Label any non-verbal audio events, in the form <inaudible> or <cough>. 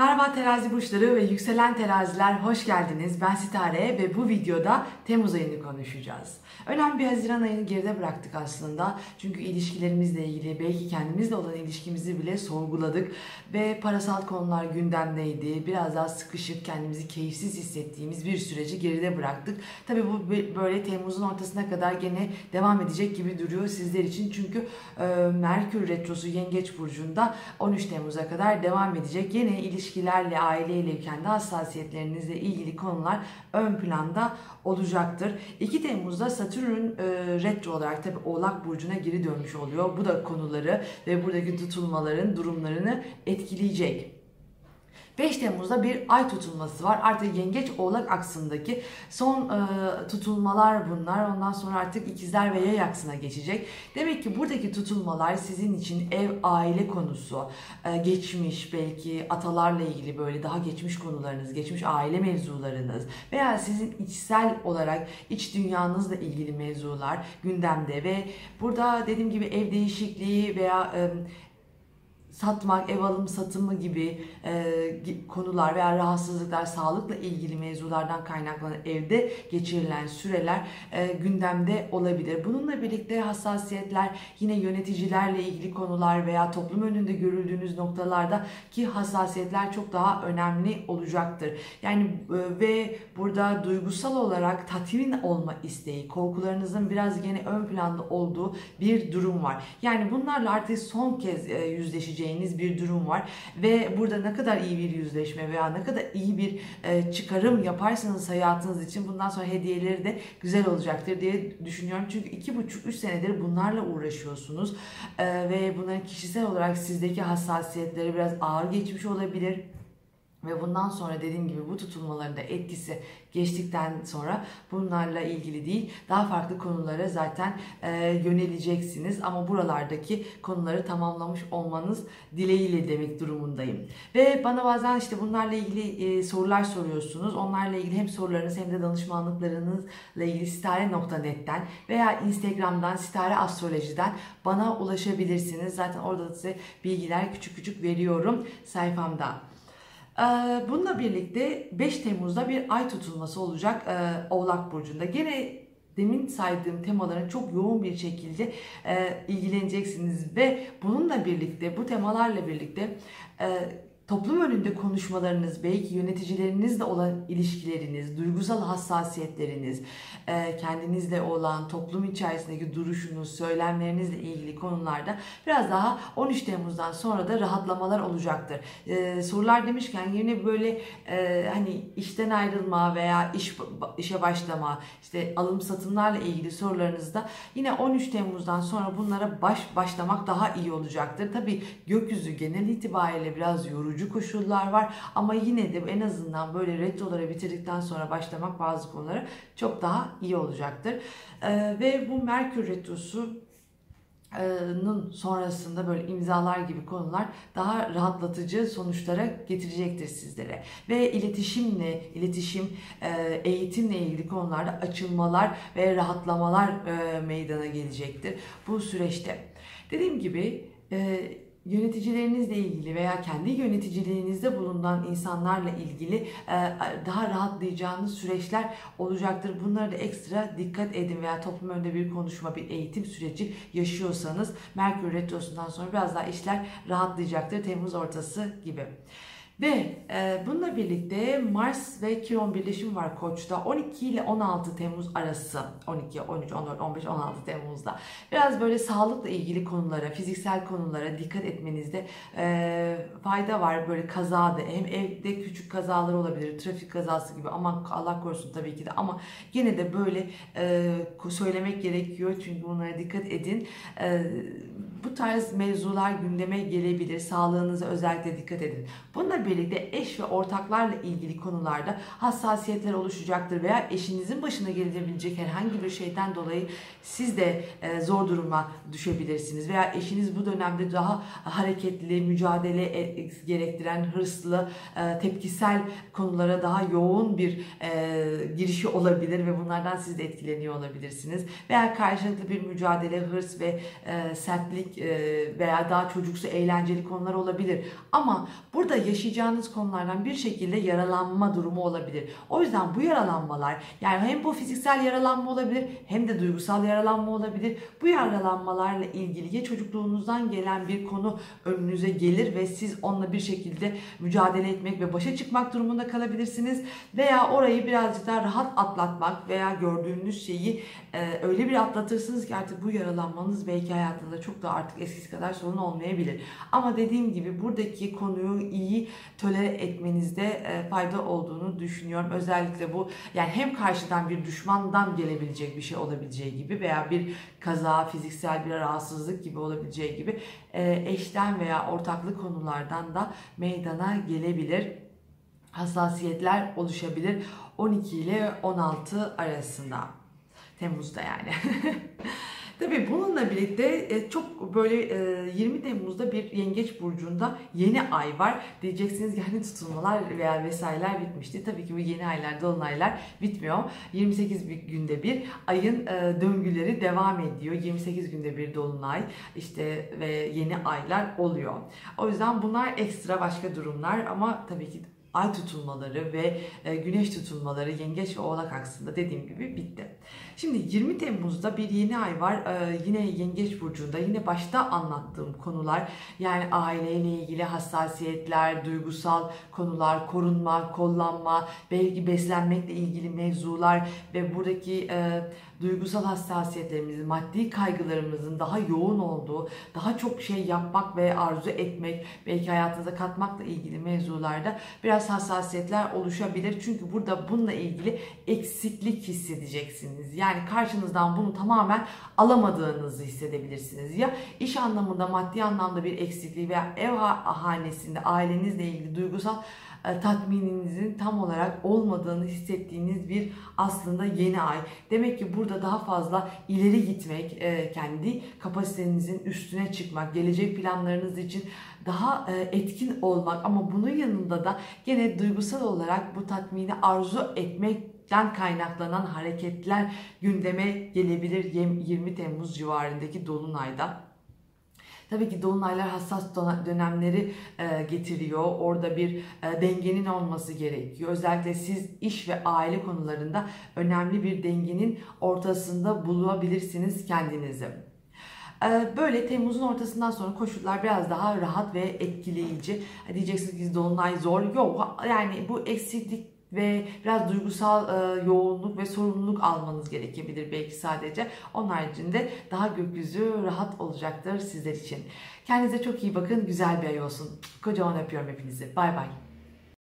Merhaba terazi burçları ve yükselen teraziler hoş geldiniz. Ben Sitare ve bu videoda Temmuz ayını konuşacağız. Önemli bir Haziran ayını geride bıraktık aslında. Çünkü ilişkilerimizle ilgili belki kendimizle olan ilişkimizi bile sorguladık. Ve parasal konular gündemdeydi. Biraz daha sıkışık kendimizi keyifsiz hissettiğimiz bir süreci geride bıraktık. Tabii bu böyle Temmuz'un ortasına kadar gene devam edecek gibi duruyor sizler için. Çünkü e, Merkür Retrosu Yengeç Burcu'nda 13 Temmuz'a kadar devam edecek. Yine ilişki ilişkilerle, aileyle, kendi hassasiyetlerinizle ilgili konular ön planda olacaktır. 2 Temmuz'da Satürn e, retro olarak tabi Oğlak Burcu'na geri dönmüş oluyor. Bu da konuları ve buradaki tutulmaların durumlarını etkileyecek. 5 Temmuz'da bir ay tutulması var. Artık yengeç oğlak aksındaki son e, tutulmalar bunlar. Ondan sonra artık ikizler ve yay aksına geçecek. Demek ki buradaki tutulmalar sizin için ev, aile konusu, e, geçmiş belki atalarla ilgili böyle daha geçmiş konularınız, geçmiş aile mevzularınız veya sizin içsel olarak iç dünyanızla ilgili mevzular gündemde ve burada dediğim gibi ev değişikliği veya e, satmak, ev alım satımı gibi e, konular veya rahatsızlıklar, sağlıkla ilgili mevzulardan kaynaklanan evde geçirilen süreler e, gündemde olabilir. Bununla birlikte hassasiyetler yine yöneticilerle ilgili konular veya toplum önünde görüldüğünüz noktalarda ki hassasiyetler çok daha önemli olacaktır. Yani e, ve burada duygusal olarak tatmin olma isteği, korkularınızın biraz gene ön planda olduğu bir durum var. Yani bunlarla artık son kez e, yüzleşeceğiniz yapabileceğiniz bir durum var. Ve burada ne kadar iyi bir yüzleşme veya ne kadar iyi bir e, çıkarım yaparsanız hayatınız için bundan sonra hediyeleri de güzel olacaktır diye düşünüyorum. Çünkü iki buçuk üç senedir bunlarla uğraşıyorsunuz. E, ve bunların kişisel olarak sizdeki hassasiyetleri biraz ağır geçmiş olabilir ve bundan sonra dediğim gibi bu tutulmaların da etkisi geçtikten sonra bunlarla ilgili değil daha farklı konulara zaten e, yöneleceksiniz. Ama buralardaki konuları tamamlamış olmanız dileğiyle demek durumundayım. Ve bana bazen işte bunlarla ilgili e, sorular soruyorsunuz. Onlarla ilgili hem sorularınız hem de danışmanlıklarınızla ilgili sitare.net'ten veya Instagram'dan sitare astrolojiden bana ulaşabilirsiniz. Zaten orada da size bilgiler küçük küçük veriyorum sayfamda. Ee, bununla birlikte 5 Temmuz'da bir ay tutulması olacak e, Oğlak Burcu'nda. Gene demin saydığım temaların çok yoğun bir şekilde e, ilgileneceksiniz ve bununla birlikte bu temalarla birlikte e, toplum önünde konuşmalarınız, belki yöneticilerinizle olan ilişkileriniz, duygusal hassasiyetleriniz, e, kendinizle olan toplum içerisindeki duruşunuz, söylemlerinizle ilgili konularda biraz daha 13 Temmuz'dan sonra da rahatlamalar olacaktır. E, sorular demişken yine böyle e, hani işten ayrılma veya iş işe başlama, işte alım satımlarla ilgili sorularınızda yine 13 Temmuz'dan sonra bunlara baş başlamak daha iyi olacaktır. Tabii gökyüzü genel itibariyle biraz yorucu yorucu koşullar var ama yine de en azından böyle retroları bitirdikten sonra başlamak bazı konulara çok daha iyi olacaktır. Ee, ve bu Merkür retrosu sonrasında böyle imzalar gibi konular daha rahatlatıcı sonuçlara getirecektir sizlere. Ve iletişimle, iletişim, eğitimle ilgili konularda açılmalar ve rahatlamalar meydana gelecektir bu süreçte. Dediğim gibi yöneticilerinizle ilgili veya kendi yöneticiliğinizde bulunan insanlarla ilgili e, daha rahatlayacağınız süreçler olacaktır. Bunlara da ekstra dikkat edin veya toplum önünde bir konuşma, bir eğitim süreci yaşıyorsanız Merkür Retrosu'ndan sonra biraz daha işler rahatlayacaktır Temmuz ortası gibi. Ve e, bununla birlikte Mars ve Kiron birleşimi var Koç'ta. 12 ile 16 Temmuz arası. 12, 13, 14, 15, 16 Temmuz'da. Biraz böyle sağlıkla ilgili konulara, fiziksel konulara dikkat etmenizde e, fayda var. Böyle kazada hem evde küçük kazalar olabilir, trafik kazası gibi. Ama Allah korusun tabii ki de. Ama yine de böyle e, söylemek gerekiyor. Çünkü bunlara dikkat edin. E, bu tarz mevzular gündeme gelebilir. Sağlığınıza özellikle dikkat edin. Bununla birlikte eş ve ortaklarla ilgili konularda hassasiyetler oluşacaktır veya eşinizin başına gelebilecek herhangi bir şeyden dolayı siz de e, zor duruma düşebilirsiniz veya eşiniz bu dönemde daha hareketli, mücadele e, gerektiren, hırslı, e, tepkisel konulara daha yoğun bir girişi olabilir ve bunlardan siz de etkileniyor olabilirsiniz. Veya karşılıklı bir mücadele, hırs ve sertlik romantik e, veya daha çocuksu eğlenceli konular olabilir. Ama burada yaşayacağınız konulardan bir şekilde yaralanma durumu olabilir. O yüzden bu yaralanmalar yani hem bu fiziksel yaralanma olabilir hem de duygusal yaralanma olabilir. Bu yaralanmalarla ilgili ya çocukluğunuzdan gelen bir konu önünüze gelir ve siz onunla bir şekilde mücadele etmek ve başa çıkmak durumunda kalabilirsiniz. Veya orayı birazcık daha rahat atlatmak veya gördüğünüz şeyi e, öyle bir atlatırsınız ki artık bu yaralanmanız belki hayatınızda çok da artık eskisi kadar sorun olmayabilir. Ama dediğim gibi buradaki konuyu iyi tolere etmenizde e, fayda olduğunu düşünüyorum. Özellikle bu yani hem karşıdan bir düşmandan gelebilecek bir şey olabileceği gibi veya bir kaza, fiziksel bir rahatsızlık gibi olabileceği gibi e, eşten veya ortaklık konulardan da meydana gelebilir hassasiyetler oluşabilir 12 ile 16 arasında. Temmuz'da yani. <laughs> Tabii bununla birlikte e, çok böyle 20 e, Temmuz'da bir Yengeç Burcu'nda yeni ay var. Diyeceksiniz yani tutulmalar veya vesaireler bitmişti. Tabii ki bu yeni aylar, dolunaylar bitmiyor. 28 günde bir ayın e, döngüleri devam ediyor. 28 günde bir dolunay işte ve yeni aylar oluyor. O yüzden bunlar ekstra başka durumlar ama tabii ki ay tutulmaları ve e, güneş tutulmaları yengeç ve oğlak aksında dediğim gibi bitti. Şimdi 20 Temmuz'da bir yeni ay var. E, yine yengeç burcunda yine başta anlattığım konular yani aileyle ilgili hassasiyetler, duygusal konular, korunma, kollanma, belki beslenmekle ilgili mevzular ve buradaki e, duygusal hassasiyetlerimizin, maddi kaygılarımızın daha yoğun olduğu, daha çok şey yapmak ve arzu etmek, belki hayatınıza katmakla ilgili mevzularda biraz hassasiyetler oluşabilir. Çünkü burada bununla ilgili eksiklik hissedeceksiniz. Yani karşınızdan bunu tamamen alamadığınızı hissedebilirsiniz. Ya iş anlamında, maddi anlamda bir eksikliği veya ev hanesinde ailenizle ilgili duygusal tatmininizin tam olarak olmadığını hissettiğiniz bir aslında yeni ay. Demek ki burada daha fazla ileri gitmek, e, kendi kapasitenizin üstüne çıkmak, gelecek planlarınız için daha e, etkin olmak ama bunun yanında da gene duygusal olarak bu tatmini arzu etmekten kaynaklanan hareketler gündeme gelebilir 20 Temmuz civarındaki dolunayda. Tabii ki dolunaylar hassas dönemleri e, getiriyor. Orada bir e, dengenin olması gerekiyor. Özellikle siz iş ve aile konularında önemli bir dengenin ortasında bulabilirsiniz kendinizi. E, böyle Temmuz'un ortasından sonra koşullar biraz daha rahat ve etkileyici. Diyeceksiniz ki Dolunay zor. Yok yani bu eksiklik ve biraz duygusal e, yoğunluk ve sorumluluk almanız gerekebilir belki sadece. Onun haricinde daha gökyüzü rahat olacaktır sizler için. Kendinize çok iyi bakın. Güzel bir ay olsun. Kocaman öpüyorum hepinizi. Bay bay.